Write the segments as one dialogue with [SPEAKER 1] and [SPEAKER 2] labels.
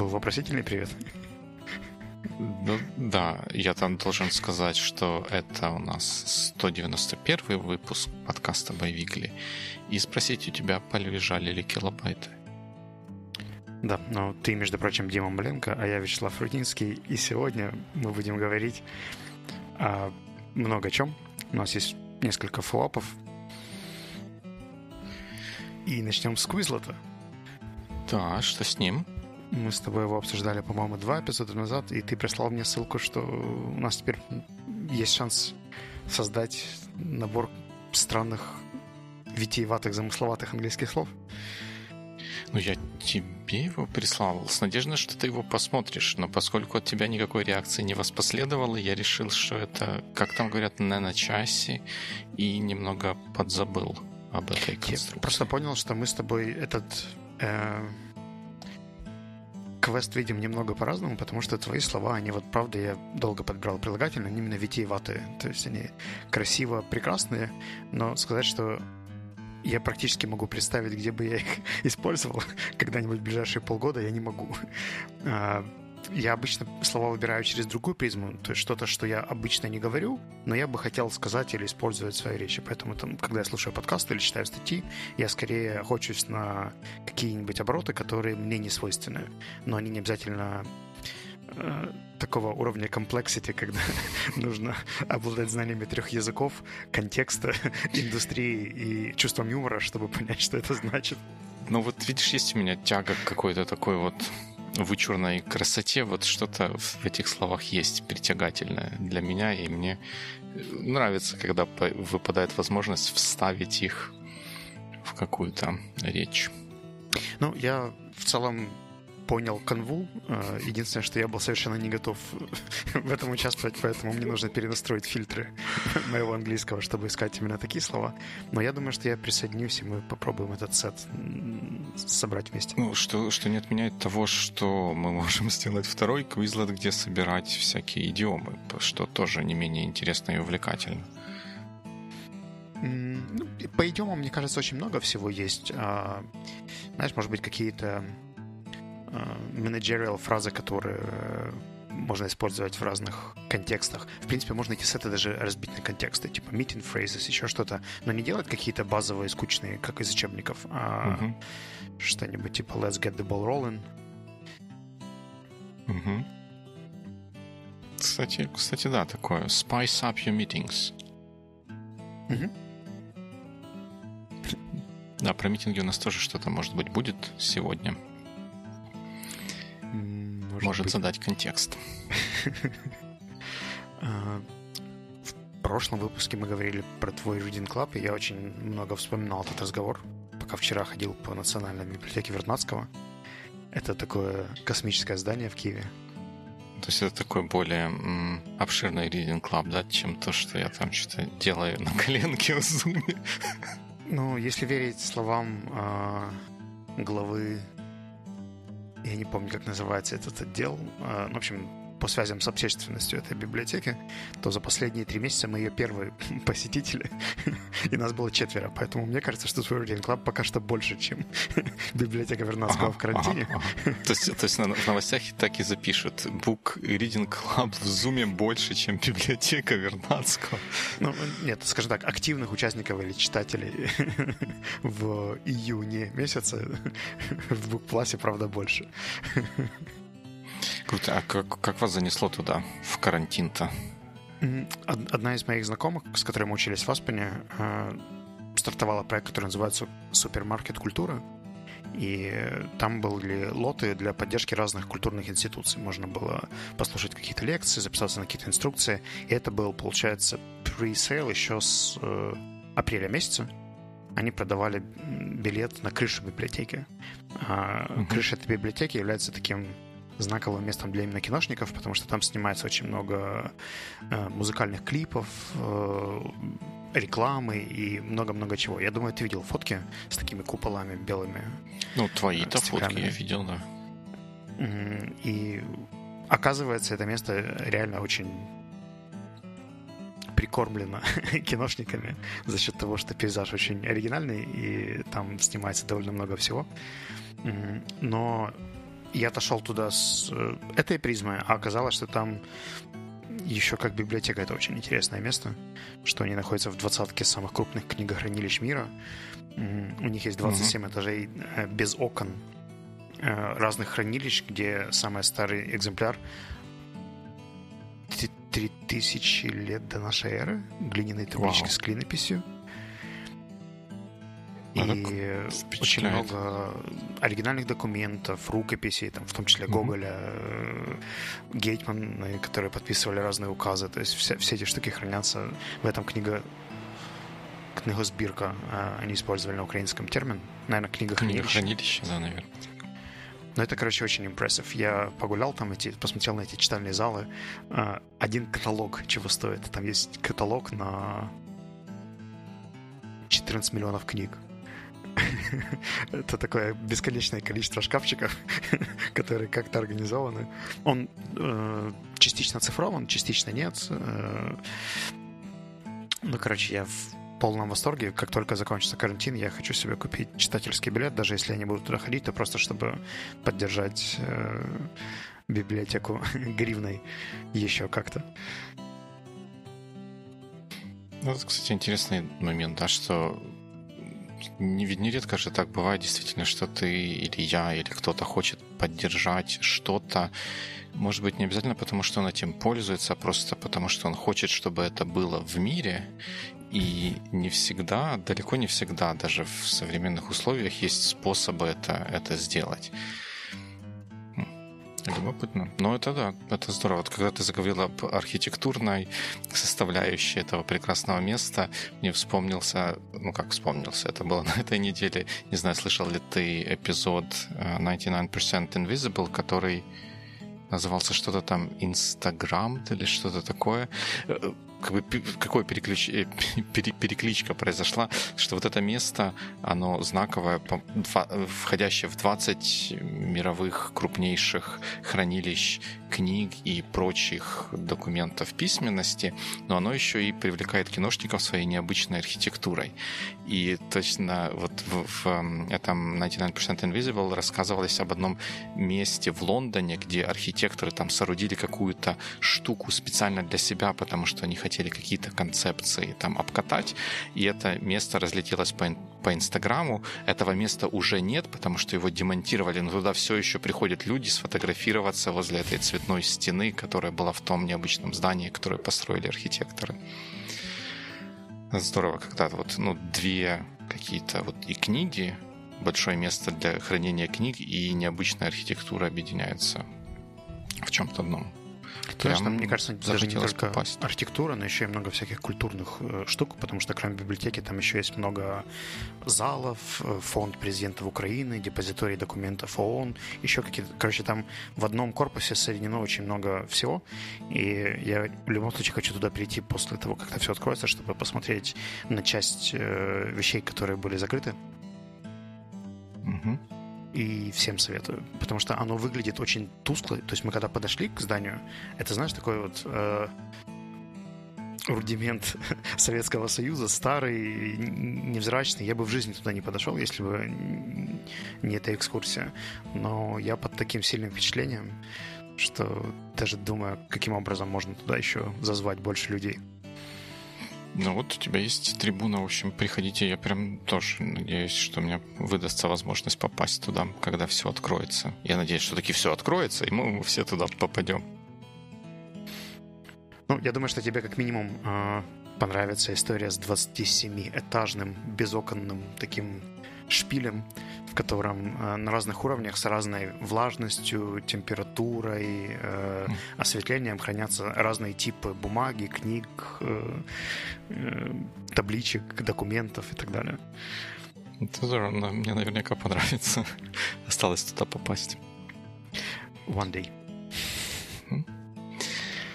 [SPEAKER 1] был вопросительный привет.
[SPEAKER 2] Ну, да, я там должен сказать, что это у нас 191 выпуск подкаста Байвигли. И спросить у тебя, полежали ли килобайты.
[SPEAKER 1] Да, но ты, между прочим, Дима Маленко, а я Вячеслав Рудинский. И сегодня мы будем говорить о много чем. У нас есть несколько флопов. И начнем с Квизлота.
[SPEAKER 2] Да, что с ним?
[SPEAKER 1] Мы с тобой его обсуждали, по-моему, два эпизода назад, и ты прислал мне ссылку, что у нас теперь есть шанс создать набор странных, витиеватых, замысловатых английских слов.
[SPEAKER 2] Ну, я тебе его прислал с надеждой, что ты его посмотришь. Но поскольку от тебя никакой реакции не воспоследовало, я решил, что это, как там говорят, не на часе, и немного подзабыл об этой конструкции.
[SPEAKER 1] Я просто понял, что мы с тобой этот э, квест видим немного по-разному, потому что твои слова, они вот, правда, я долго подбирал прилагательные, они именно витиеватые. То есть они красиво прекрасные, но сказать, что я практически могу представить, где бы я их использовал когда-нибудь в ближайшие полгода, я не могу. Я обычно слова выбираю через другую призму, то есть что-то, что я обычно не говорю, но я бы хотел сказать или использовать в своей речи. Поэтому, там, когда я слушаю подкасты или читаю статьи, я скорее охочусь на какие-нибудь обороты, которые мне не свойственны. Но они не обязательно э, такого уровня комплексити, когда нужно обладать знаниями трех языков, контекста, индустрии и чувством юмора, чтобы понять, что это значит.
[SPEAKER 2] Ну вот видишь, есть у меня тяга к какой-то такой вот вычурной красоте, вот что-то в этих словах есть притягательное для меня, и мне нравится, когда выпадает возможность вставить их в какую-то речь.
[SPEAKER 1] Ну, я в целом понял канву. Э, единственное, что я был совершенно не готов в этом участвовать, поэтому мне нужно перенастроить фильтры моего английского, чтобы искать именно такие слова. Но я думаю, что я присоединюсь, и мы попробуем этот сет собрать вместе.
[SPEAKER 2] Ну, что, что не отменяет того, что мы можем сделать второй квизлет, где собирать всякие идиомы, что тоже не менее интересно и увлекательно.
[SPEAKER 1] Ну, по идиомам, мне кажется, очень много всего есть. А, знаешь, может быть, какие-то managerial фразы, которые э, можно использовать в разных контекстах. В принципе, можно эти сеты даже разбить на контексты, типа meeting phrases, еще что-то, но не делать какие-то базовые, скучные, как из учебников, а uh-huh. что-нибудь типа let's get the ball rolling.
[SPEAKER 2] Uh-huh. Кстати, кстати, да, такое. Spice up your meetings. Uh-huh. Да, про митинги у нас тоже что-то, может быть, будет сегодня может, может быть. задать контекст.
[SPEAKER 1] А, в прошлом выпуске мы говорили про твой Reading Club, и я очень много вспоминал этот разговор, пока вчера ходил по Национальной библиотеке Вернадского. Это такое космическое здание в Киеве.
[SPEAKER 2] То есть это такой более обширный Reading Club, да, чем то, что я там что-то делаю на коленке в зуме.
[SPEAKER 1] Ну, если верить словам э, главы я не помню, как называется этот отдел. А, ну, в общем, по связям с общественностью этой библиотеки, то за последние три месяца мы ее первые посетители, и нас было четверо. Поэтому мне кажется, что твой Reading Club пока что больше, чем библиотека Вернадского ага, в карантине. Ага,
[SPEAKER 2] ага. То есть, то есть на, в новостях так и запишут. Book Reading Club в Зуме больше, чем библиотека Вернадского.
[SPEAKER 1] Ну, нет, скажем так, активных участников или читателей в июне месяце в Book Plus, правда, больше.
[SPEAKER 2] Круто. А как, как вас занесло туда, в карантин-то?
[SPEAKER 1] Одна из моих знакомых, с которой мы учились в Аспене, э, стартовала проект, который называется «Супермаркет культура». И там были лоты для поддержки разных культурных институций. Можно было послушать какие-то лекции, записаться на какие-то инструкции. И это был, получается, pre-sale еще с э, апреля месяца. Они продавали билет на крышу библиотеки. А крыша этой библиотеки является таким знаковым местом для именно киношников, потому что там снимается очень много э, музыкальных клипов, э, рекламы и много-много чего. Я думаю, ты видел фотки с такими куполами белыми.
[SPEAKER 2] Ну, твои-то э, фотки я видел, да.
[SPEAKER 1] И оказывается, это место реально очень прикормлено киношниками за счет того, что пейзаж очень оригинальный и там снимается довольно много всего. Но я отошел туда с э, этой призмой, а оказалось, что там еще как библиотека это очень интересное место, что они находятся в двадцатке самых крупных книгохранилищ мира. У них есть 27 mm-hmm. этажей э, без окон э, разных хранилищ, где самый старый экземпляр 3000 лет до нашей эры, глиняные таблички wow. с клинописью. И очень много оригинальных документов, рукописей, там, в том числе Гоголя, mm-hmm. Гейтмана, которые подписывали разные указы. То есть все, все эти штуки хранятся в этом книга книгосбирка. А, они использовали на украинском термин. Наверное, книга
[SPEAKER 2] Книгохранилище, да, наверное.
[SPEAKER 1] Но это, короче, очень импрессив. Я погулял там, эти, посмотрел на эти читальные залы. А, один каталог чего стоит. Там есть каталог на 14 миллионов книг. Это такое бесконечное количество шкафчиков, которые как-то организованы. Он э, частично оцифрован, частично нет. Э, ну, короче, я в полном восторге. Как только закончится карантин, я хочу себе купить читательский билет, даже если я не буду туда ходить, то просто чтобы поддержать э, библиотеку гривной еще как-то.
[SPEAKER 2] Ну, это, кстати, интересный момент, да, что не, нередко же так бывает действительно, что ты или я, или кто-то хочет поддержать что-то, может быть, не обязательно потому, что он этим пользуется, а просто потому, что он хочет, чтобы это было в мире. И не всегда, далеко не всегда, даже в современных условиях есть способы это, это сделать. Любопытно. Но это да, это здорово. Вот когда ты заговорил об архитектурной составляющей этого прекрасного места, мне вспомнился, ну как вспомнился, это было на этой неделе, не знаю, слышал ли ты эпизод 99% э, Invisible, который назывался что-то там Инстаграм или что-то такое. Какой переключ... Э, перекличка произошла, что вот это место, оно знаковое, входящее в 20 мировых крупнейших хранилищ книг и прочих документов письменности, но оно еще и привлекает киношников своей необычной архитектурой. И точно вот в, в этом 99% Invisible рассказывалось об одном месте в Лондоне, где архитекторы там соорудили какую-то штуку специально для себя, потому что они хотели какие-то концепции там обкатать, и это место разлетелось по, по Инстаграму. Этого места уже нет, потому что его демонтировали, но туда все еще приходят люди сфотографироваться возле этой цветной стены, которая была в том необычном здании, которое построили архитекторы. Здорово, когда вот ну, две какие-то вот и книги, большое место для хранения книг и необычная архитектура объединяются в чем-то одном.
[SPEAKER 1] Знаешь, там, мне кажется, даже не только попасть. архитектура, но еще и много всяких культурных э, штук, потому что кроме библиотеки там еще есть много залов, э, фонд президентов Украины, депозиторий документов ООН, еще какие-то... Короче, там в одном корпусе соединено очень много всего, и я в любом случае хочу туда прийти после того, как это все откроется, чтобы посмотреть на часть э, вещей, которые были закрыты. Угу и всем советую, потому что оно выглядит очень тускло. То есть мы когда подошли к зданию, это, знаешь, такой вот э, рудимент Советского Союза, старый, невзрачный. Я бы в жизни туда не подошел, если бы не эта экскурсия. Но я под таким сильным впечатлением, что даже думаю, каким образом можно туда еще зазвать больше людей.
[SPEAKER 2] Ну вот у тебя есть трибуна, в общем, приходите. Я прям тоже надеюсь, что мне выдастся возможность попасть туда, когда все откроется. Я надеюсь, что таки все откроется, и мы все туда попадем.
[SPEAKER 1] Ну, я думаю, что тебе как минимум э, понравится история с 27-этажным безоконным таким шпилем, в котором э, на разных уровнях с разной влажностью, температурой, э, осветлением хранятся разные типы бумаги, книг, э, табличек, документов и так далее.
[SPEAKER 2] Это здорово, мне наверняка понравится. Осталось туда попасть.
[SPEAKER 1] One day.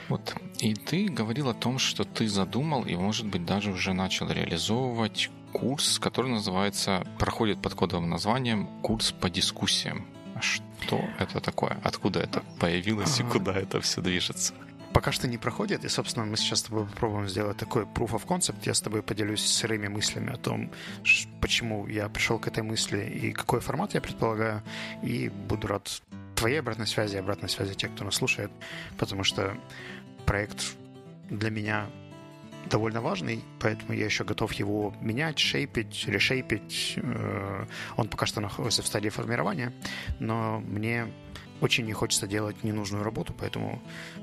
[SPEAKER 2] Вот. И ты говорил о том, что ты задумал и, может быть, даже уже начал реализовывать курс, который называется, проходит под кодовым названием «Курс по дискуссиям». А что это такое? Откуда это появилось и куда это все движется?
[SPEAKER 1] Пока что не проходит, и, собственно, мы сейчас с тобой попробуем сделать такой proof of concept. Я с тобой поделюсь сырыми мыслями о том, почему я пришел к этой мысли и какой формат я предполагаю, и буду рад твоей обратной связи, обратной связи тех, кто нас слушает, потому что проект для меня довольно важный, поэтому я еще готов его менять, шейпить, решейпить. Э, он пока что находится в стадии формирования, но мне очень не хочется делать ненужную работу, поэтому...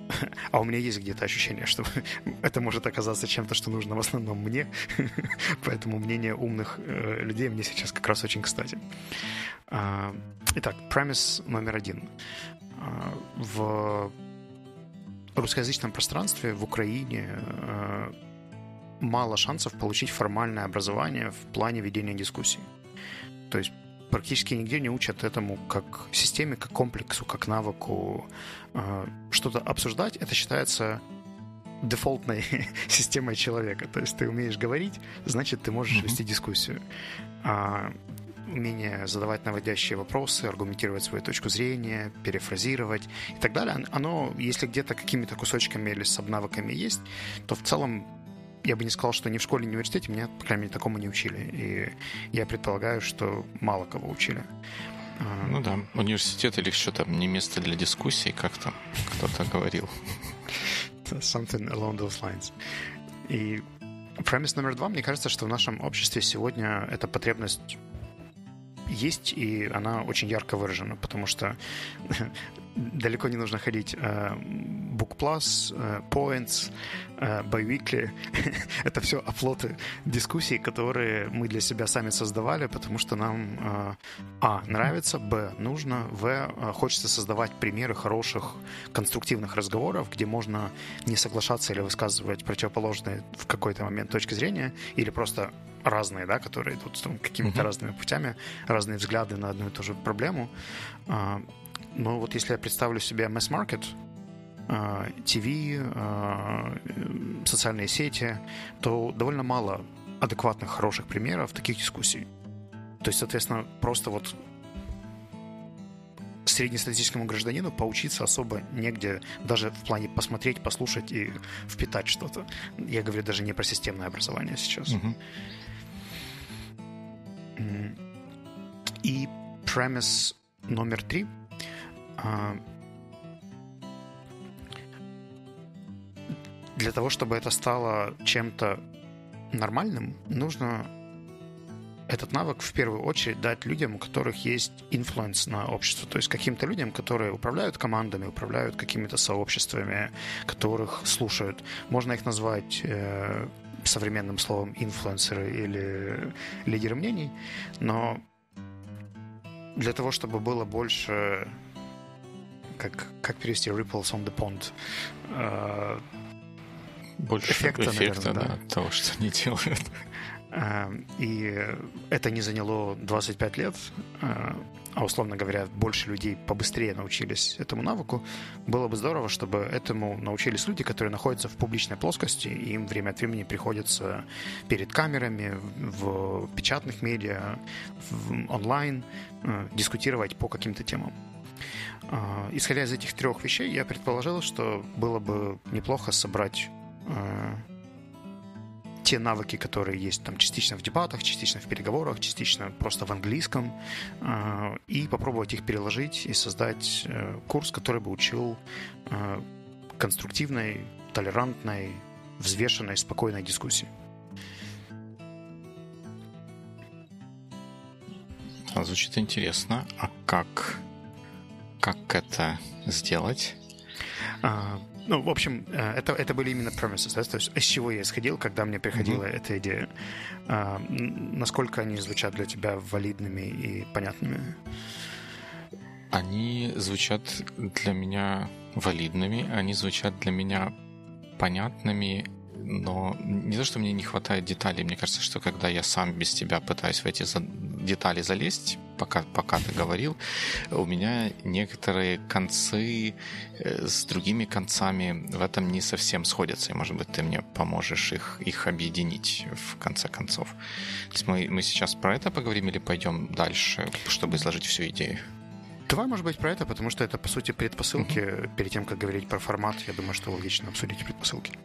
[SPEAKER 1] А у меня есть где-то ощущение, что это может оказаться чем-то, что нужно в основном мне, поэтому мнение умных э, людей мне сейчас как раз очень кстати. А, итак, премис номер один. А, в русскоязычном пространстве, в Украине э, мало шансов получить формальное образование в плане ведения дискуссий. То есть практически нигде не учат этому как системе, как комплексу, как навыку. Э, что-то обсуждать, это считается дефолтной системой человека. То есть ты умеешь говорить, значит, ты можешь mm-hmm. вести дискуссию. А умение задавать наводящие вопросы, аргументировать свою точку зрения, перефразировать и так далее, оно, если где-то какими-то кусочками или с обнавыками есть, то в целом я бы не сказал, что ни в школе, ни в университете меня, по крайней мере, такому не учили. И я предполагаю, что мало кого учили.
[SPEAKER 2] А, ну да, университет или что там, не место для дискуссий, как там кто-то говорил.
[SPEAKER 1] Something along those lines. И премис номер два, мне кажется, что в нашем обществе сегодня эта потребность есть, и она очень ярко выражена, потому что далеко не нужно ходить. Э, Book Plus, э, Points, э, Biweekly — это все оплоты дискуссий, которые мы для себя сами создавали, потому что нам а. нравится, б. нужно, в. хочется создавать примеры хороших конструктивных разговоров, где можно не соглашаться или высказывать противоположные в какой-то момент точки зрения, или просто разные, да, которые идут какими-то mm-hmm. разными путями, разные взгляды на одну и ту же проблему. Но вот если я представлю себе mass-market, ТВ, а, социальные сети, то довольно мало адекватных, хороших примеров таких дискуссий. То есть, соответственно, просто вот среднестатистическому гражданину поучиться особо негде, даже в плане посмотреть, послушать и впитать что-то. Я говорю даже не про системное образование сейчас. Угу. И премис номер три для того, чтобы это стало чем-то нормальным, нужно этот навык в первую очередь дать людям, у которых есть influence на общество, то есть каким-то людям, которые управляют командами, управляют какими-то сообществами, которых слушают. Можно их назвать э, современным словом инфлюенсеры или лидеры мнений, но для того, чтобы было больше как, как перевести ripples on the pond
[SPEAKER 2] э, больше эффекта, эффекта наверное, да, того, что они делают.
[SPEAKER 1] Э, и это не заняло 25 лет, э, а условно говоря, больше людей побыстрее научились этому навыку, было бы здорово, чтобы этому научились люди, которые находятся в публичной плоскости, и им время от времени приходится перед камерами, в печатных медиа, в онлайн дискутировать по каким-то темам. Исходя из этих трех вещей, я предположил, что было бы неплохо собрать те навыки, которые есть там частично в дебатах, частично в переговорах, частично просто в английском, э, и попробовать их переложить и создать э, курс, который бы учил э, конструктивной, толерантной, взвешенной, спокойной дискуссии.
[SPEAKER 2] Звучит интересно. А как, как это сделать?
[SPEAKER 1] А, ну, в общем, э, это, это были именно promises, да, то есть из чего я исходил, когда мне приходила mm-hmm. эта идея. А, насколько они звучат для тебя валидными и понятными?
[SPEAKER 2] Они звучат для меня валидными, они звучат для меня понятными но не то, что мне не хватает деталей, мне кажется, что когда я сам без тебя пытаюсь в эти детали залезть, пока, пока ты говорил, у меня некоторые концы э, с другими концами в этом не совсем сходятся, и, может быть, ты мне поможешь их, их объединить в конце концов. То есть мы, мы сейчас про это поговорим или пойдем дальше, чтобы изложить всю идею?
[SPEAKER 1] Давай, может быть, про это, потому что это, по сути, предпосылки. Uh-huh. Перед тем, как говорить про формат, я думаю, что логично обсудить предпосылки.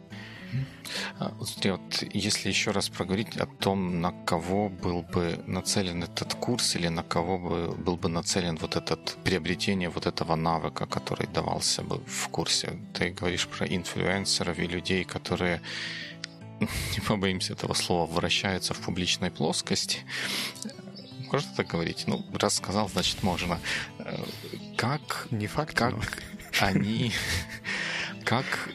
[SPEAKER 2] А, смотри, вот если еще раз проговорить о том, на кого был бы нацелен этот курс или на кого бы был бы нацелен вот этот приобретение вот этого навыка, который давался бы в курсе. Ты говоришь про инфлюенсеров и людей, которые не побоимся этого слова, вращаются в публичной плоскости. Можно так говорить? Ну, раз сказал, значит можно. Э, как...
[SPEAKER 1] Не факт,
[SPEAKER 2] Как но... они... Как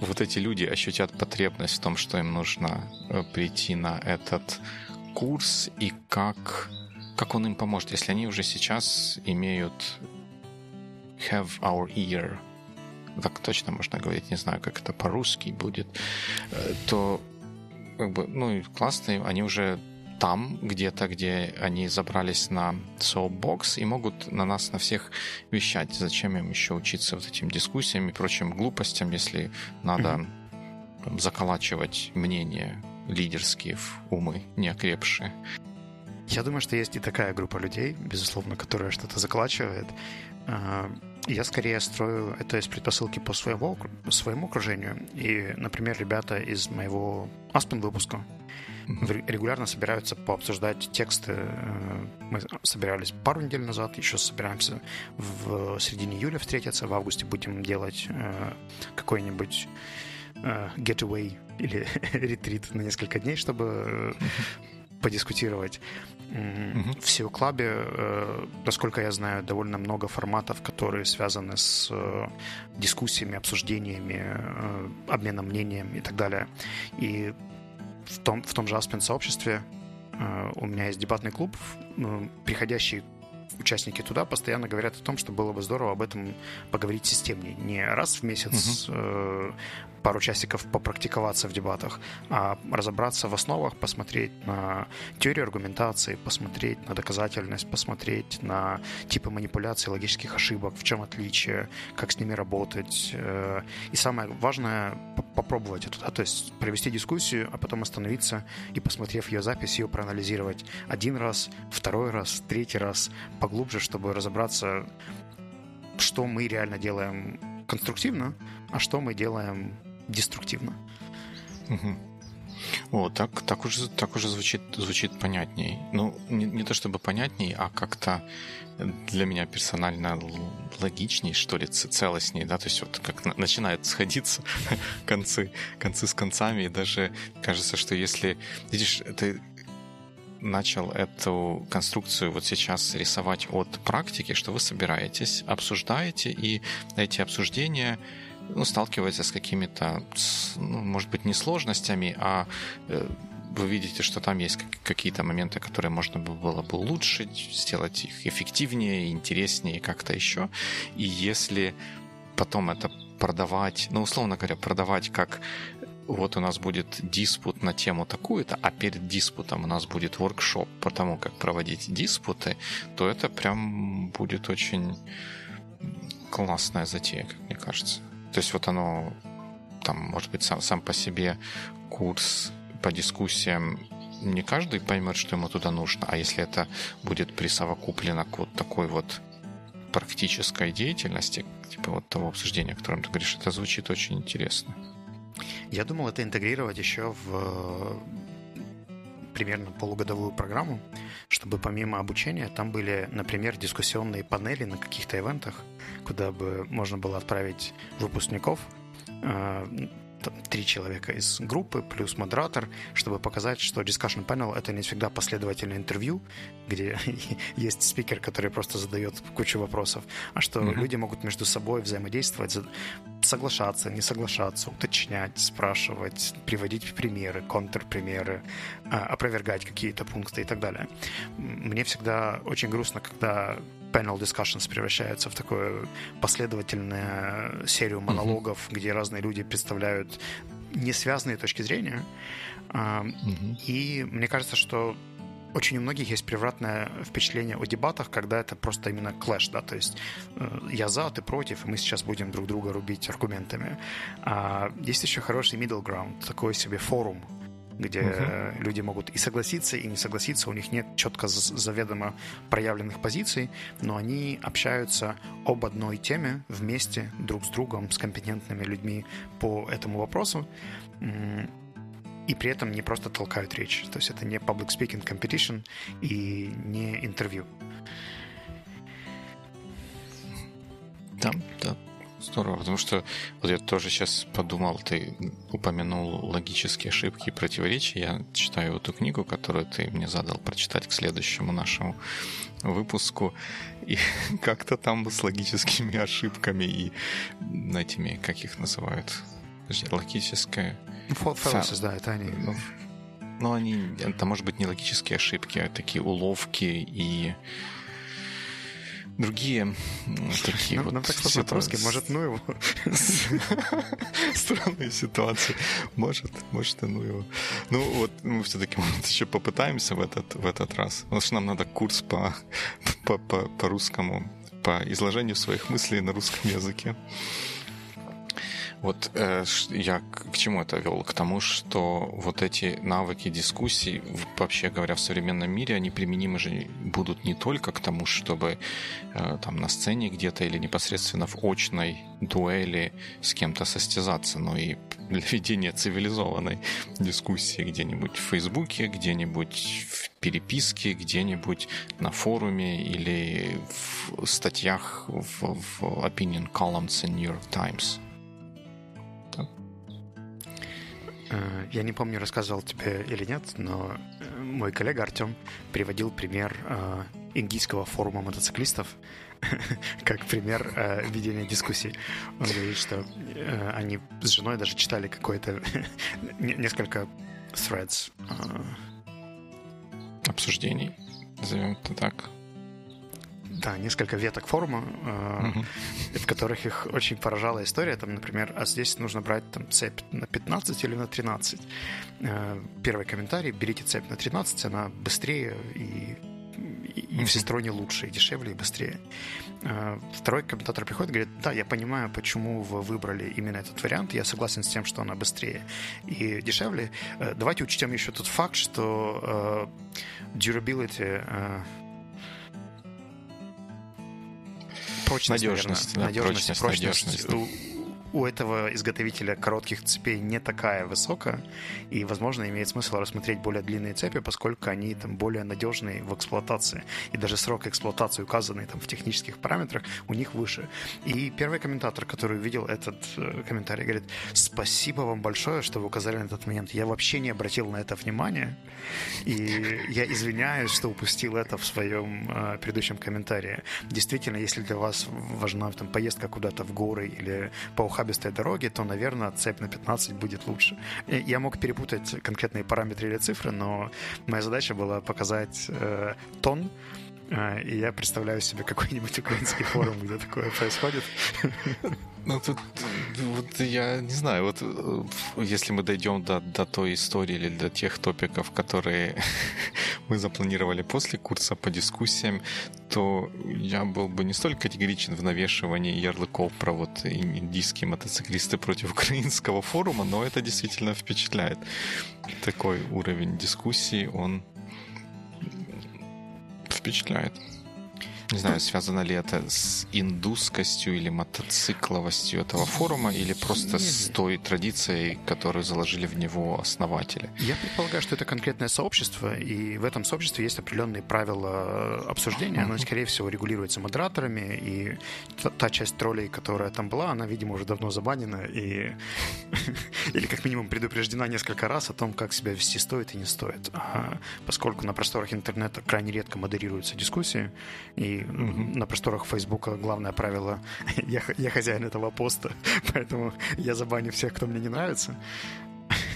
[SPEAKER 2] вот эти люди ощутят потребность в том, что им нужно э, прийти на этот курс, и как, как он им поможет, если они уже сейчас имеют have our ear, так точно можно говорить, не знаю, как это по-русски будет, э, то как бы, ну и классно, они уже там, где-то, где они забрались на Soapbox и могут на нас на всех вещать. Зачем им еще учиться вот этим дискуссиям и прочим глупостям, если надо mm-hmm. заколачивать мнения лидерские в умы неокрепшие?
[SPEAKER 1] Я думаю, что есть и такая группа людей, безусловно, которая что-то заколачивает. Я скорее строю это из предпосылки по своему, своему окружению. И, например, ребята из моего Aspen выпуска, регулярно собираются пообсуждать тексты. Э, мы собирались пару недель назад, еще собираемся в середине июля встретиться, в августе будем делать э, какой-нибудь э, getaway или ретрит на несколько дней, чтобы подискутировать. Mm-hmm. В SEO Club, насколько я знаю, довольно много форматов, которые связаны с дискуссиями, обсуждениями, обменом мнением и так далее. И в том, в том же Aspen сообществе э, у меня есть дебатный клуб, э, приходящие участники туда постоянно говорят о том, что было бы здорово об этом поговорить системнее. Не раз в месяц uh-huh пару часиков попрактиковаться в дебатах, а разобраться в основах, посмотреть на теорию аргументации, посмотреть на доказательность, посмотреть на типы манипуляций, логических ошибок, в чем отличие, как с ними работать. Э, и самое важное — попробовать это, да, то есть провести дискуссию, а потом остановиться и, посмотрев ее запись, ее проанализировать один раз, второй раз, третий раз поглубже, чтобы разобраться, что мы реально делаем конструктивно, а что мы делаем деструктивно.
[SPEAKER 2] Угу. О, так, так уже, так уже звучит, звучит понятней. Ну, не, не то чтобы понятней, а как-то для меня персонально логичней, что ли, целостней, да, то есть вот как на, начинает сходиться концы, концы с концами, и даже кажется, что если, видишь, ты начал эту конструкцию вот сейчас рисовать от практики, что вы собираетесь, обсуждаете, и эти обсуждения ну, сталкивается с какими-то, ну, может быть, не сложностями, а э, вы видите, что там есть какие-то моменты, которые можно было бы улучшить, сделать их эффективнее, интереснее, как-то еще. И если потом это продавать, ну, условно говоря, продавать как вот у нас будет диспут на тему такую-то, а перед диспутом у нас будет воркшоп по тому, как проводить диспуты, то это прям будет очень классная затея, как мне кажется. То есть вот оно, там, может быть, сам, сам по себе курс по дискуссиям не каждый поймет, что ему туда нужно, а если это будет присовокуплено к вот такой вот практической деятельности, типа вот того обсуждения, о котором ты говоришь, это звучит очень интересно.
[SPEAKER 1] Я думал это интегрировать еще в примерно полугодовую программу, чтобы помимо обучения там были, например, дискуссионные панели на каких-то ивентах, куда бы можно было отправить выпускников, а, три человека из группы плюс модератор, чтобы показать, что discussion panel — это не всегда последовательное интервью, где есть спикер, который просто задает кучу вопросов, а что mm-hmm. люди могут между собой взаимодействовать, соглашаться, не соглашаться, уточнять, спрашивать, приводить примеры, контрпримеры, а, опровергать какие-то пункты и так далее. Мне всегда очень грустно, когда panel discussions превращается в такую последовательную серию монологов, mm-hmm. где разные люди представляют несвязанные точки зрения. Mm-hmm. И мне кажется, что очень у многих есть превратное впечатление о дебатах, когда это просто именно клэш, да, то есть э, я за, ты против, и мы сейчас будем друг друга рубить аргументами. А есть еще хороший middle ground, такой себе форум, где uh-huh. люди могут и согласиться, и не согласиться, у них нет четко заведомо проявленных позиций, но они общаются об одной теме вместе друг с другом, с компетентными людьми по этому вопросу и при этом не просто толкают речь. То есть это не public speaking competition и не интервью.
[SPEAKER 2] Да, да, здорово, потому что вот я тоже сейчас подумал, ты упомянул логические ошибки и противоречия. Я читаю эту книгу, которую ты мне задал прочитать к следующему нашему выпуску. И как-то там с логическими ошибками и этими, как их называют, логическое
[SPEAKER 1] Fallacies, да, это они.
[SPEAKER 2] Ну, ну, они, это может быть не логические ошибки, а такие уловки и другие такие вот
[SPEAKER 1] нам так ситуации. может, ну его.
[SPEAKER 2] Странные ситуации. Может, может, и ну его. Ну, вот мы все-таки еще попытаемся в этот, в этот раз. Потому что нам надо курс по, по, по, по русскому, по изложению своих мыслей на русском языке. Вот э, я к чему это вел? К тому, что вот эти навыки дискуссий, вообще говоря, в современном мире, они применимы же будут не только к тому, чтобы э, там на сцене где-то или непосредственно в очной дуэли с кем-то состязаться, но и для ведения цивилизованной дискуссии где-нибудь в Фейсбуке, где-нибудь в переписке, где-нибудь на форуме или в статьях в, в opinion columns in New York Times.
[SPEAKER 1] Я не помню, рассказывал тебе или нет, но э, мой коллега Артем приводил пример э, индийского форума мотоциклистов как пример ведения дискуссий. Он говорит, что они с женой даже читали какое-то несколько threads.
[SPEAKER 2] Обсуждений, назовем это так
[SPEAKER 1] да, несколько веток форума, угу. в которых их очень поражала история. Там, например, а здесь нужно брать там, цепь на 15 или на 13. Э, первый комментарий, берите цепь на 13, она быстрее и и, всесторонне лучше, и дешевле, и быстрее. Э, второй комментатор приходит и говорит, да, я понимаю, почему вы выбрали именно этот вариант, я согласен с тем, что она быстрее и дешевле. Давайте учтем еще тот факт, что durability
[SPEAKER 2] прочность, надежность,
[SPEAKER 1] наверное. Да, надежность, прочность, прочность. надежность у этого изготовителя коротких цепей не такая высокая, и, возможно, имеет смысл рассмотреть более длинные цепи, поскольку они там более надежные в эксплуатации, и даже срок эксплуатации, указанный там в технических параметрах, у них выше. И первый комментатор, который увидел этот э, комментарий, говорит, спасибо вам большое, что вы указали на этот момент. Я вообще не обратил на это внимания, и я извиняюсь, что упустил это в своем э, предыдущем комментарии. Действительно, если для вас важна там поездка куда-то в горы или по ухабистой дороге, то, наверное, цепь на 15 будет лучше. Я мог перепутать конкретные параметры или цифры, но моя задача была показать э, тон, э, и я представляю себе какой-нибудь украинский форум, где такое происходит.
[SPEAKER 2] Ну, тут, вот я не знаю, вот э, если мы дойдем до, до той истории или до тех топиков, которые мы запланировали после курса по дискуссиям, то я был бы не столь категоричен в навешивании ярлыков про вот индийские мотоциклисты против украинского форума, но это действительно впечатляет. Такой уровень дискуссии, он впечатляет. Не знаю, связано ли это с индусскостью или мотоцикловостью этого форума, или просто с той традицией, которую заложили в него основатели.
[SPEAKER 1] Я предполагаю, что это конкретное сообщество, и в этом сообществе есть определенные правила обсуждения. Оно, скорее всего, регулируется модераторами, и та часть троллей, которая там была, она, видимо, уже давно забанена, и или как минимум предупреждена несколько раз о том, как себя вести стоит и не стоит. А поскольку на просторах интернета крайне редко модерируются дискуссии, и mm-hmm. на просторах Фейсбука главное правило я, я хозяин этого поста, поэтому я забаню всех, кто мне не нравится.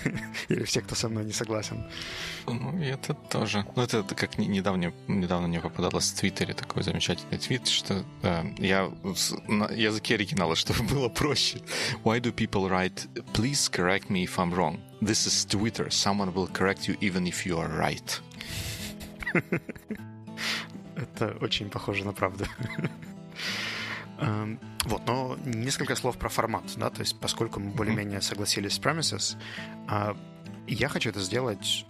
[SPEAKER 1] Или все, кто со мной не согласен.
[SPEAKER 2] Ну, это тоже. Ну, это, это как недавно, недавно мне попадалось в Твиттере такой замечательный твит, что э, я на языке оригинала, чтобы было проще. Why do people write «Please correct me if I'm wrong»? This is Twitter. Someone will correct you even if you are right.
[SPEAKER 1] Это очень похоже на правду. Эм, вот, но несколько слов про формат, да, то есть поскольку мы более-менее согласились с Premises, а, я хочу это сделать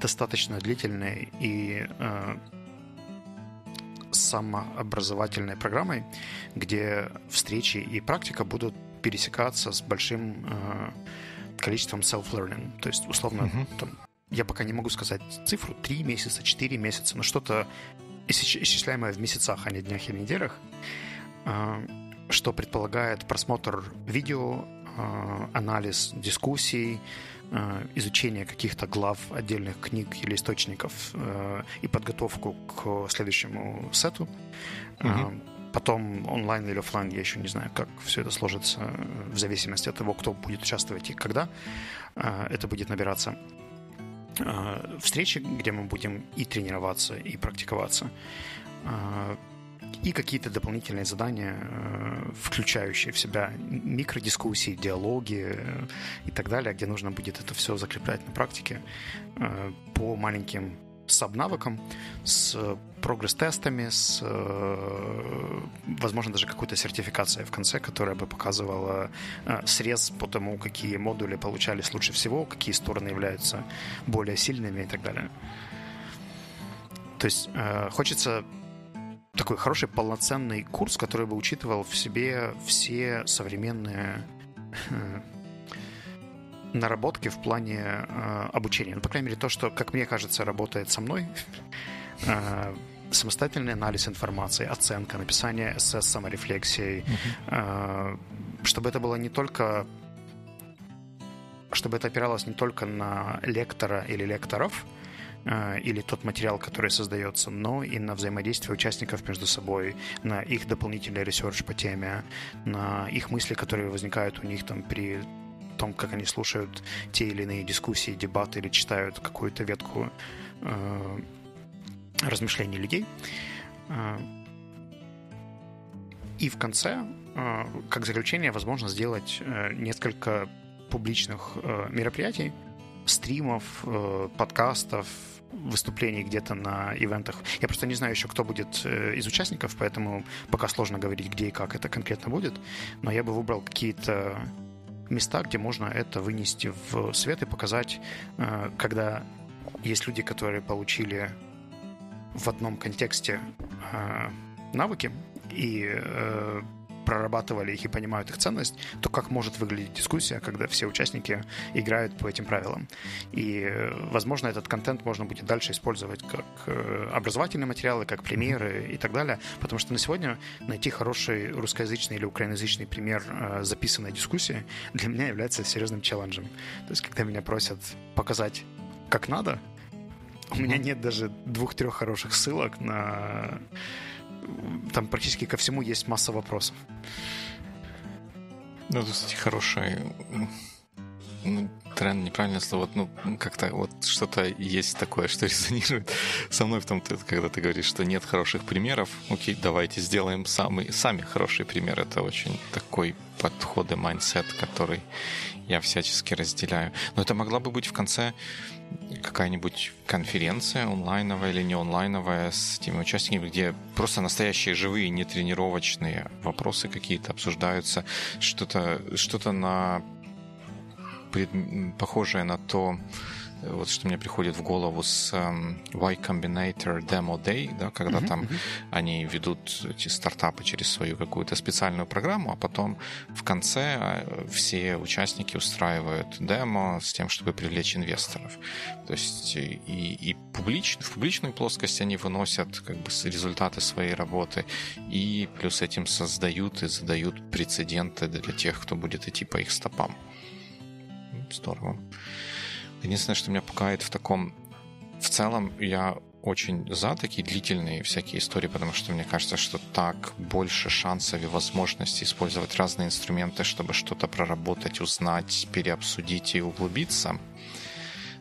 [SPEAKER 1] достаточно длительной и э, самообразовательной программой, где встречи и практика будут пересекаться с большим э, количеством self-learning. То есть, условно, uh-huh. там, я пока не могу сказать цифру, 3 месяца, 4 месяца, но что-то исчисляемое в месяцах, а не днях и неделях, э, что предполагает просмотр видео, э, анализ дискуссий, Э, изучение каких-то глав отдельных книг или источников и подготовку к следующему сету. Угу. Потом онлайн или офлайн, я еще не знаю, как все это сложится в зависимости от того, кто будет участвовать и когда это будет набираться. Встречи, где мы будем и тренироваться, и практиковаться и какие-то дополнительные задания, э, включающие в себя микродискуссии, диалоги э, и так далее, где нужно будет это все закреплять на практике э, по маленьким саб-навыкам, с прогресс-тестами, с, возможно, даже какой-то сертификацией в конце, которая бы показывала срез по тому, какие модули получались лучше всего, какие стороны являются более сильными и так далее. То есть хочется такой хороший полноценный курс, который бы учитывал в себе все современные э, наработки в плане э, обучения. Ну, по крайней мере, то, что, как мне кажется, работает со мной. Э, самостоятельный анализ информации, оценка, написание эссе с саморефлексией. Uh-huh. Э, чтобы это было не только чтобы это опиралось не только на лектора или лекторов, Э, или тот материал, который создается, но и на взаимодействие участников между собой, на их дополнительный research по теме, на их мысли, которые возникают у них там при том, как они слушают те или иные дискуссии, дебаты или читают какую-то ветку э, размышлений людей. Э, и в конце, э, как заключение, возможно сделать э, несколько публичных мероприятий, стримов, подкастов, выступлений где-то на ивентах. Я просто не знаю еще, кто будет из участников, поэтому пока сложно говорить, где и как это конкретно будет. Но я бы выбрал какие-то места, где можно это вынести в свет и показать, э, когда есть люди, которые получили в одном контексте э, навыки и прорабатывали их и понимают их ценность, то как может выглядеть дискуссия, когда все участники играют по этим правилам. И, э, возможно, этот контент можно будет дальше использовать как э, образовательные материалы, как примеры и так далее, потому что на сегодня найти хороший русскоязычный или украиноязычный пример э, записанной дискуссии для меня является серьезным челленджем. То есть, когда меня просят показать, как надо, у меня нет даже двух-трех хороших ссылок на там практически ко всему есть масса вопросов.
[SPEAKER 2] Ну, это, кстати, хороший ну, тренд, неправильное слово, ну, как-то вот что-то есть такое, что резонирует со мной в том, когда ты говоришь, что нет хороших примеров, окей, давайте сделаем самый, сами хороший пример. Это очень такой подход и mindset, который я всячески разделяю. Но это могла бы быть в конце какая-нибудь конференция онлайновая или не онлайновая с теми участниками, где просто настоящие живые, не тренировочные вопросы какие-то обсуждаются, что-то что на похожее на то, вот что мне приходит в голову с um, Y Combinator Demo Day, да, когда uh-huh, там uh-huh. они ведут эти стартапы через свою какую-то специальную программу, а потом в конце а, все участники устраивают демо с тем, чтобы привлечь инвесторов. То есть и, и публич, в публичную плоскость они выносят как бы результаты своей работы и плюс этим создают и задают прецеденты для тех, кто будет идти по их стопам. Здорово. Единственное, что меня пугает в таком... В целом, я очень за такие длительные всякие истории, потому что мне кажется, что так больше шансов и возможностей использовать разные инструменты, чтобы что-то проработать, узнать, переобсудить и углубиться.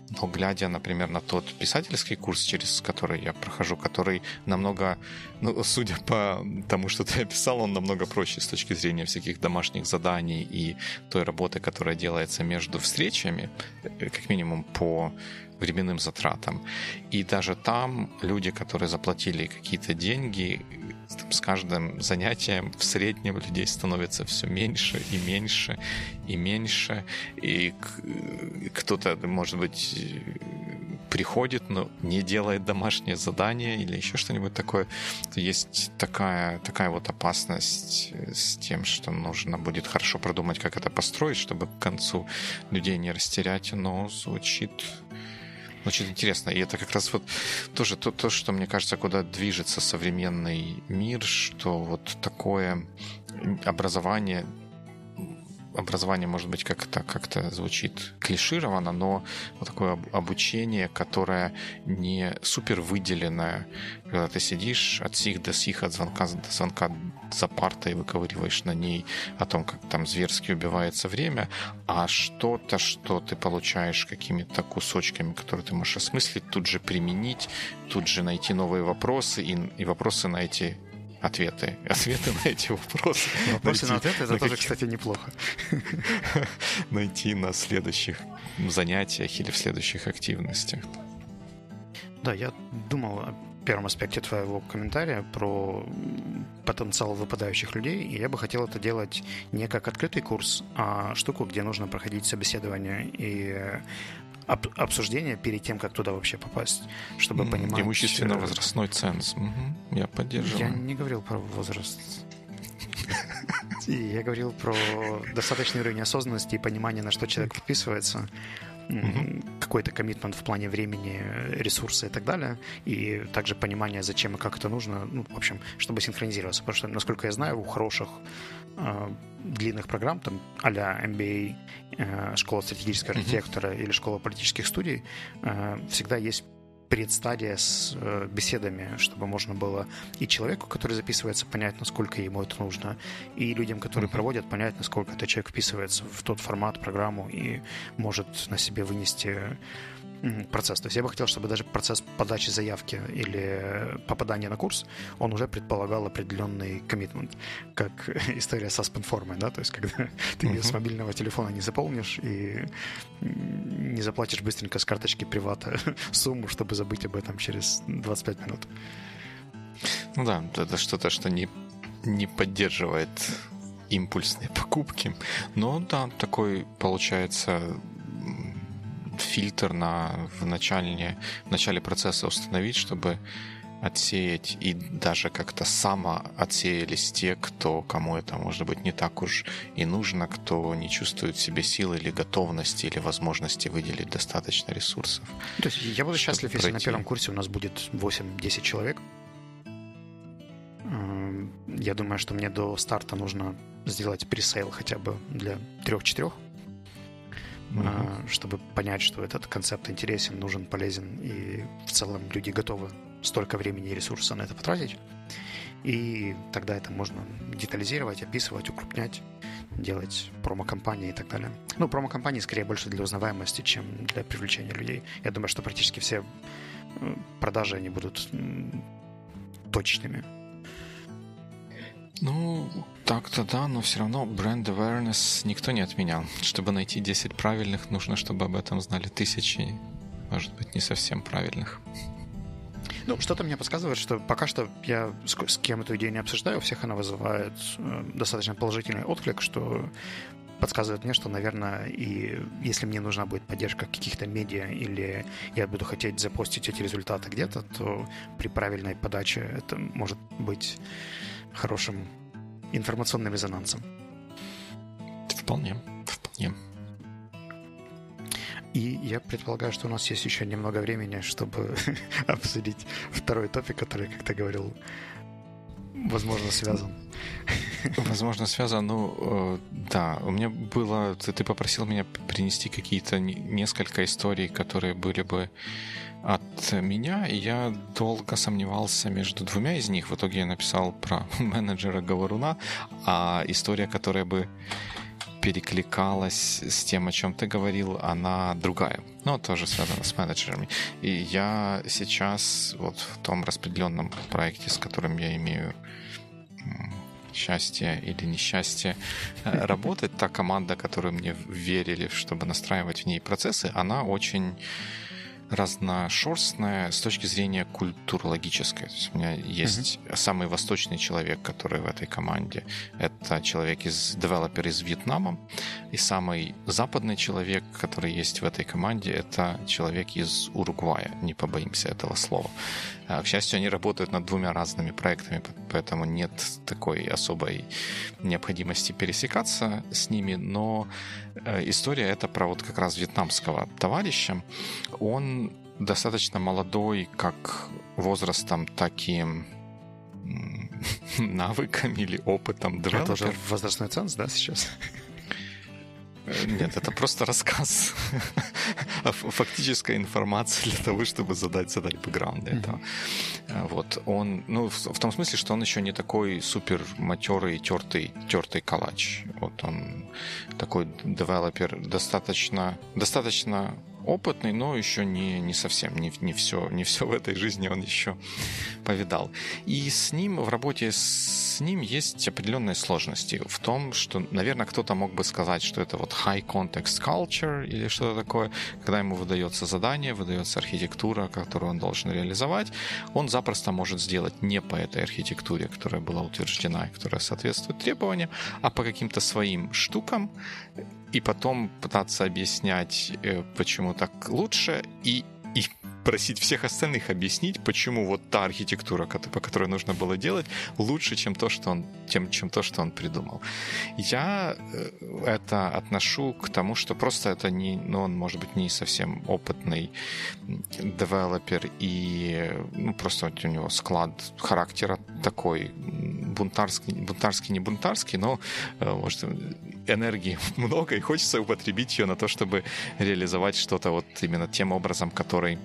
[SPEAKER 2] Но глядя, например, на тот писательский курс, через который я прохожу, который намного, ну, судя по тому, что ты описал, он намного проще с точки зрения всяких домашних заданий и той работы, которая делается между встречами, э, как минимум по временным затратам. И даже там люди, которые заплатили какие-то деньги, с каждым занятием в среднем людей становится все меньше и меньше и меньше. И кто-то, может быть, приходит, но не делает домашнее задание или еще что-нибудь такое, то есть такая, такая вот опасность с тем, что нужно будет хорошо продумать, как это построить, чтобы к концу людей не растерять, но звучит очень интересно. И это как раз вот тоже то, то, что, мне кажется, куда движется современный мир, что вот такое образование образование, может быть, как-то как звучит клишированно, но вот такое обучение, которое не супер выделенное, когда ты сидишь от сих до сих, от звонка до звонка за партой, выковыриваешь на ней о том, как там зверски убивается время, а что-то, что ты получаешь какими-то кусочками, которые ты можешь осмыслить, тут же применить, тут же найти новые вопросы и, и вопросы на эти ответы. Ответы на эти вопросы.
[SPEAKER 1] Вопросы на ответы — это тоже, кстати, неплохо.
[SPEAKER 2] Найти на следующих занятиях или в следующих активностях.
[SPEAKER 1] Да, я думал о первом аспекте твоего комментария про потенциал выпадающих людей, и я бы хотел это делать не как открытый курс, а штуку, где нужно проходить собеседование и об, обсуждение перед тем, как туда вообще попасть, чтобы mm, понимать...
[SPEAKER 2] Имущественно-возрастной ценз. Угу, я поддерживаю.
[SPEAKER 1] Я не говорил про возраст. Я говорил про достаточный уровень осознанности и понимания, на что человек подписывается mm-hmm. какой-то коммитмент в плане времени, ресурса и так далее, и также понимание, зачем и как это нужно, ну, в общем, чтобы синхронизироваться, потому что, насколько я знаю, у хороших э, длинных программ, там, а-ля MBA, э, школа стратегического архитектора mm-hmm. или школа политических студий, э, всегда есть предстадия с э, беседами, чтобы можно было и человеку, который записывается, понять, насколько ему это нужно, и людям, которые проводят, понять, насколько этот человек вписывается в тот формат, программу и может на себе вынести процесс. То есть я бы хотел, чтобы даже процесс подачи заявки или попадания на курс, он уже предполагал определенный коммитмент, как история со спанформой, да, то есть когда ты uh-huh. с мобильного телефона не заполнишь и не заплатишь быстренько с карточки привата сумму, чтобы забыть об этом через 25 минут.
[SPEAKER 2] Ну да, это что-то, что не, не поддерживает импульсные покупки. Но да, такой получается фильтр на, в, начале, в начале процесса установить, чтобы отсеять и даже как-то само отсеялись те, кто, кому это может быть не так уж и нужно, кто не чувствует в себе силы или готовности или возможности выделить достаточно ресурсов.
[SPEAKER 1] То есть я буду счастлив, пройти. если на первом курсе у нас будет 8-10 человек. Я думаю, что мне до старта нужно сделать пресейл хотя бы для трех-четырех mm-hmm. чтобы понять, что этот концепт интересен, нужен, полезен, и в целом люди готовы столько времени и ресурсов на это потратить. И тогда это можно детализировать, описывать, укрупнять, делать промо-компании и так далее. Ну, промо-компании скорее больше для узнаваемости, чем для привлечения людей. Я думаю, что практически все э, продажи, они будут точными.
[SPEAKER 2] Ну, так-то да, но все равно бренд awareness никто не отменял. Чтобы найти 10 правильных, нужно, чтобы об этом знали тысячи, может быть, не совсем правильных.
[SPEAKER 1] Ну, что-то мне подсказывает, что пока что я с, с кем эту идею не обсуждаю, у всех она вызывает э, достаточно положительный отклик, что подсказывает мне, что, наверное, и если мне нужна будет поддержка каких-то медиа или я буду хотеть запостить эти результаты где-то, то при правильной подаче это может быть хорошим информационным резонансом.
[SPEAKER 2] Вполне, вполне.
[SPEAKER 1] И я предполагаю, что у нас есть еще немного времени, чтобы обсудить второй топик, который, как ты говорил, возможно, связан.
[SPEAKER 2] Возможно, связан. Ну, э, да, у меня было... Ты попросил меня принести какие-то несколько историй, которые были бы от меня, и я долго сомневался между двумя из них. В итоге я написал про менеджера Говоруна, а история, которая бы перекликалась с тем, о чем ты говорил, она другая. Но тоже связана с менеджерами. И я сейчас вот в том распределенном проекте, с которым я имею счастье или несчастье э, работать, та команда, которую мне верили, чтобы настраивать в ней процессы, она очень разношерстная с точки зрения культурологической. То есть у меня есть mm-hmm. самый восточный человек, который в этой команде. Это человек из девелопер из Вьетнама. И самый западный человек, который есть в этой команде, это человек из Уругвая. Не побоимся этого слова. А, к счастью, они работают над двумя разными проектами, поэтому нет такой особой необходимости пересекаться с ними. Но э, история это про вот как раз вьетнамского товарища. Он достаточно молодой как возрастом, так и навыками или опытом
[SPEAKER 1] девелопер. Это уже возрастной ценз, да, сейчас?
[SPEAKER 2] Э, нет, это просто рассказ. Фактическая информация для того, чтобы задать, задать бэкграунд для этого. Э, вот он, ну, в, в том смысле, что он еще не такой супер матерый, тертый, тертый калач. Вот он такой девелопер достаточно, достаточно опытный, но еще не, не совсем, не, не, все, не все в этой жизни он еще повидал. И с ним, в работе с ним есть определенные сложности в том, что, наверное, кто-то мог бы сказать, что это вот high context culture или что-то такое, когда ему выдается задание, выдается архитектура, которую он должен реализовать, он запросто может сделать не по этой архитектуре, которая была утверждена и которая соответствует требованиям, а по каким-то своим штукам, и потом пытаться объяснять, э, почему так лучше, и, и просить всех остальных объяснить, почему вот та архитектура, по которой нужно было делать, лучше, чем то, что он, тем, чем то, что он придумал. Я э, это отношу к тому, что просто это не, ну, он может быть не совсем опытный девелопер и ну, просто у него склад характера такой бунтарский, бунтарский не бунтарский, но э, может энергии много, и хочется употребить ее на то, чтобы реализовать что-то вот именно тем образом, который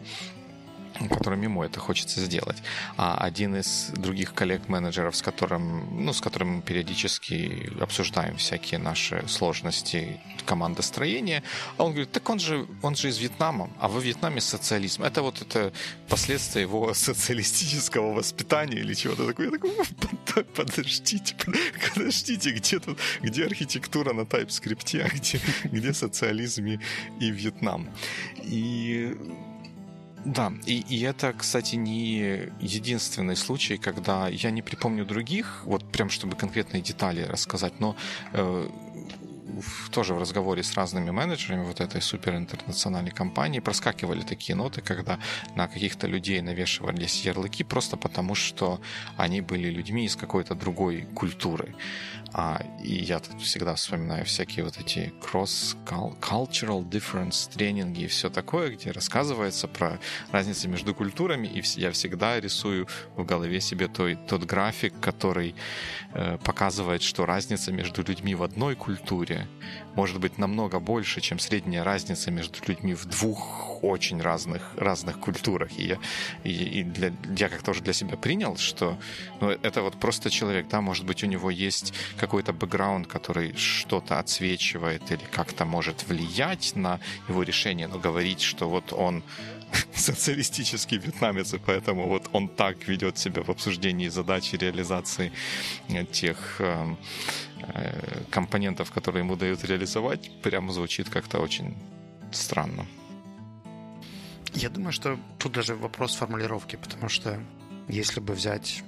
[SPEAKER 2] которым ему это хочется сделать. А один из других коллег-менеджеров, с которым, ну, с которым мы периодически обсуждаем всякие наши сложности командостроения, он говорит, так он же, он же из Вьетнама, а во Вьетнаме социализм. Это вот это последствия его социалистического воспитания или чего-то такое. Я такой, подождите, подождите, где тут, где архитектура на TypeScript, а где, где социализм и, и Вьетнам? И да, и, и это, кстати, не единственный случай, когда я не припомню других, вот прям чтобы конкретные детали рассказать, но э, тоже в разговоре с разными менеджерами вот этой суперинтернациональной компании проскакивали такие ноты, когда на каких-то людей навешивались ярлыки просто потому, что они были людьми из какой-то другой культуры. А, и я тут всегда вспоминаю всякие вот эти cross-cultural difference тренинги и все такое, где рассказывается про разницы между культурами, и я всегда рисую в голове себе той, тот график, который э, показывает, что разница между людьми в одной культуре может быть намного больше, чем средняя разница между людьми в двух очень разных, разных культурах. И я, и, и для, я как тоже для себя принял, что ну, это вот просто человек, да, может быть, у него есть какой-то бэкграунд, который что-то отсвечивает или как-то может влиять на его решение, но говорить, что вот он социалистический вьетнамец, и поэтому вот он так ведет себя в обсуждении задачи реализации тех эм, э, компонентов, которые ему дают реализовать, прямо звучит как-то очень странно.
[SPEAKER 1] Я думаю, что тут даже вопрос формулировки, потому что если бы взять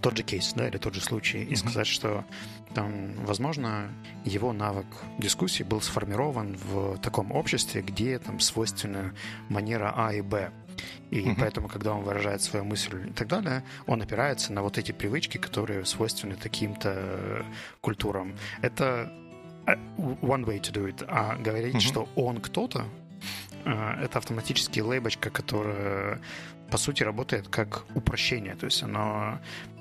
[SPEAKER 1] тот же кейс, да, или тот же случай, mm-hmm. и сказать, что там, возможно, его навык дискуссии был сформирован в таком обществе, где там свойственна манера А и Б. И mm-hmm. поэтому, когда он выражает свою мысль и так далее, он опирается на вот эти привычки, которые свойственны таким-то культурам. Это э, one way to do it. А говорить, mm-hmm. что он кто-то, это автоматически лейбочка, которая по сути работает как упрощение. То есть оно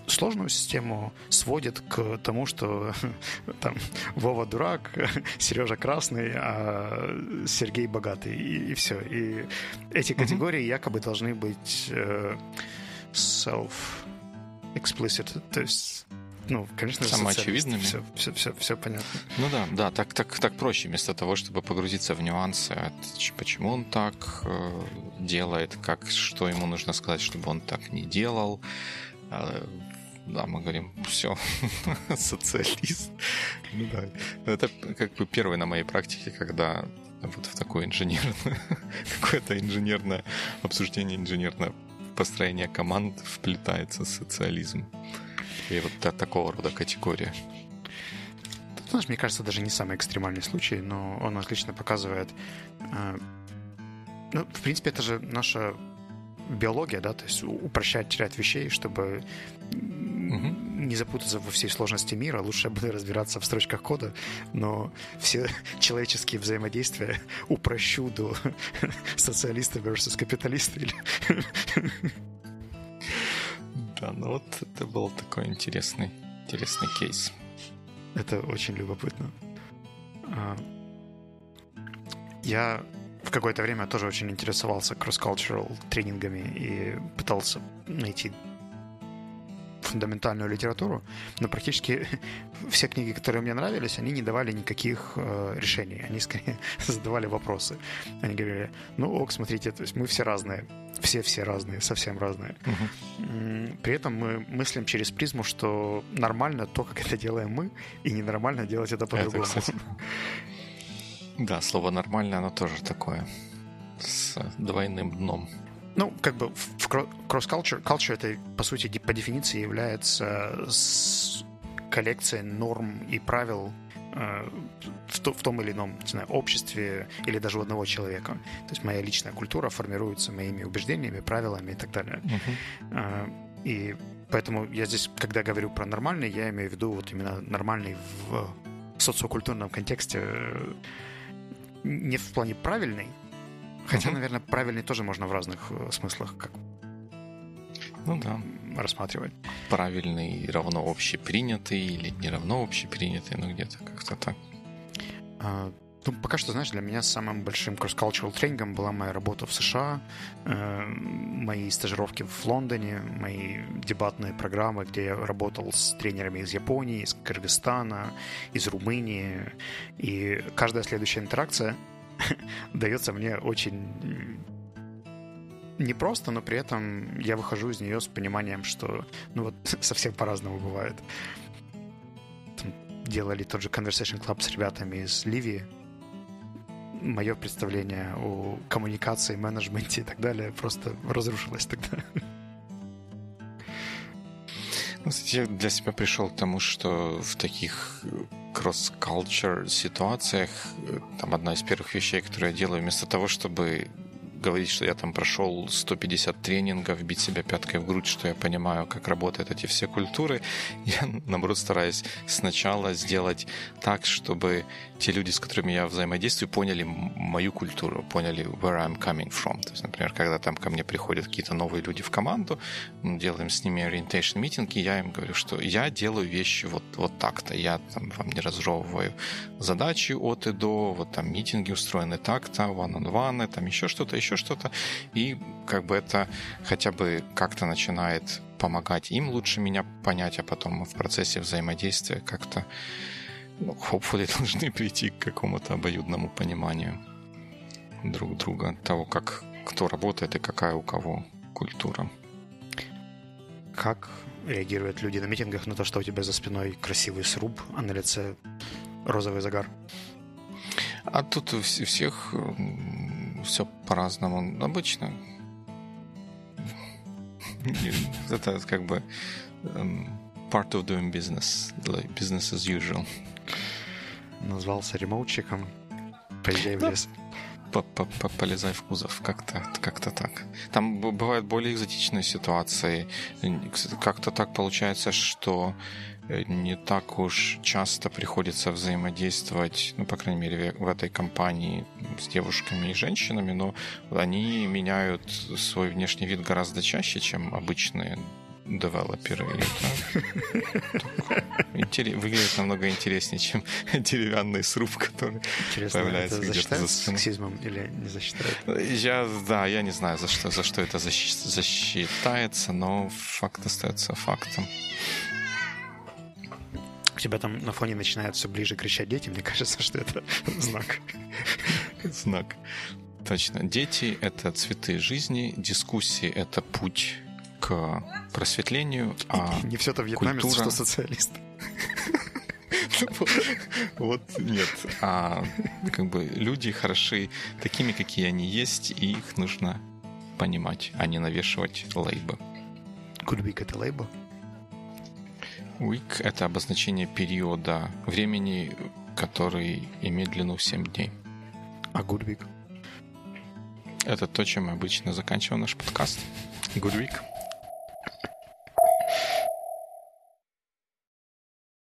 [SPEAKER 1] сложную систему сводит к тому, что там Вова дурак, Сережа красный, а Сергей богатый, и, и все. И эти категории mm-hmm. якобы должны быть э, self-explicit, то есть ну, конечно,
[SPEAKER 2] самоочевидными.
[SPEAKER 1] Все, все, все, все понятно.
[SPEAKER 2] Ну да, да, так, так, так проще, вместо того, чтобы погрузиться в нюансы, от, почему он так э, делает, как, что ему нужно сказать, чтобы он так не делал. Э, да, мы говорим, все, социалист. Ну, да. Это как бы первый на моей практике, когда вот в такое инженерное, какое-то инженерное обсуждение, инженерное построение команд вплетается социализм. И вот та, такого рода категория.
[SPEAKER 1] Ты знаешь, мне кажется, даже не самый экстремальный случай, но он отлично показывает... Э, ну, в принципе, это же наша биология, да, то есть упрощать ряд вещей, чтобы угу. не запутаться во всей сложности мира. Лучше бы разбираться в строчках кода, но все человеческие взаимодействия упрощу до социалиста versus капиталиста.
[SPEAKER 2] Да, ну вот это был такой интересный, интересный кейс.
[SPEAKER 1] Это очень любопытно. А, я в какое-то время тоже очень интересовался cross-cultural тренингами и пытался найти фундаментальную литературу, но практически все книги, которые мне нравились, они не давали никаких э, решений. Они скорее задавали вопросы. Они говорили, ну ок, смотрите, то есть мы все разные, все-все разные, совсем разные. Угу. При этом мы мыслим через призму, что нормально то, как это делаем мы, и ненормально делать это по-другому.
[SPEAKER 2] Да, слово «нормально» оно тоже такое, с двойным дном.
[SPEAKER 1] Ну, как бы cross-culture, culture это, по сути, по дефиниции является коллекцией норм и правил э, в, то, в том или ином не знаю, обществе или даже у одного человека. То есть моя личная культура формируется моими убеждениями, правилами и так далее. Uh-huh. И поэтому я здесь, когда говорю про нормальный, я имею в виду вот именно нормальный в социокультурном контексте, не в плане правильный, Хотя, угу. наверное, правильный тоже можно в разных э, смыслах как
[SPEAKER 2] ну да.
[SPEAKER 1] рассматривать.
[SPEAKER 2] Правильный равно общепринятый или не равно общепринятый, ну где-то как-то так.
[SPEAKER 1] А, ну, пока что, знаешь, для меня самым большим cross-cultural тренингом была моя работа в США, э, мои стажировки в Лондоне, мои дебатные программы, где я работал с тренерами из Японии, из Кыргызстана, из Румынии. И каждая следующая интеракция — дается мне очень непросто, но при этом я выхожу из нее с пониманием, что ну вот совсем по-разному бывает. Там делали тот же Conversation Club с ребятами из Ливии. Мое представление о коммуникации, менеджменте и так далее просто разрушилось тогда.
[SPEAKER 2] Ну, я для себя пришел к тому, что в таких кросс-culture ситуациях э, там одна из первых вещей, которые я делаю, вместо того, чтобы говорить, что я там прошел 150 тренингов, бить себя пяткой в грудь, что я понимаю, как работают эти все культуры. Я, наоборот, стараюсь сначала сделать так, чтобы те люди, с которыми я взаимодействую, поняли мою культуру, поняли where I'm coming from. То есть, например, когда там ко мне приходят какие-то новые люди в команду, делаем с ними orientation митинг, и я им говорю, что я делаю вещи вот, вот так-то. Я там вам не разжевываю задачи от и до, вот там митинги устроены так-то, one-on-one, там еще что-то, еще еще что-то. И как бы это хотя бы как-то начинает помогать им лучше меня понять, а потом в процессе взаимодействия как-то ну, hopefully должны прийти к какому-то обоюдному пониманию друг друга, того, как кто работает и какая у кого культура.
[SPEAKER 1] Как реагируют люди на митингах на то, что у тебя за спиной красивый сруб, а на лице розовый загар?
[SPEAKER 2] А тут у всех все по-разному. Обычно это как бы um, part of doing business, like business as usual.
[SPEAKER 1] Назвался ремоутчиком, поезжай в лес.
[SPEAKER 2] Полезай в кузов, как-то как так. Там бывают более экзотичные ситуации. Как-то так получается, что не так уж часто приходится взаимодействовать, ну, по крайней мере, в этой компании с девушками и женщинами, но они меняют свой внешний вид гораздо чаще, чем обычные девелоперы. Выглядит намного интереснее, чем деревянный сруб, который Интересно, появляется это где-то за спиной.
[SPEAKER 1] сексизмом или не засчитает?
[SPEAKER 2] Я, да, я не знаю, за что, за что это засчитается, но факт остается фактом
[SPEAKER 1] тебя там на фоне начинают все ближе кричать дети, мне кажется, что это знак.
[SPEAKER 2] Знак. Точно. Дети — это цветы жизни, дискуссии — это путь к просветлению, а
[SPEAKER 1] Не все это в Вьетнаме,
[SPEAKER 2] культура...
[SPEAKER 1] что социалист.
[SPEAKER 2] Вот нет. А как бы люди хороши такими, какие они есть, и их нужно понимать, а не навешивать лейбы.
[SPEAKER 1] Week это лейбл?
[SPEAKER 2] Week — это обозначение периода времени, который имеет длину 7 дней.
[SPEAKER 1] А good week?
[SPEAKER 2] Это то, чем мы обычно заканчиваем наш подкаст.
[SPEAKER 1] Good week.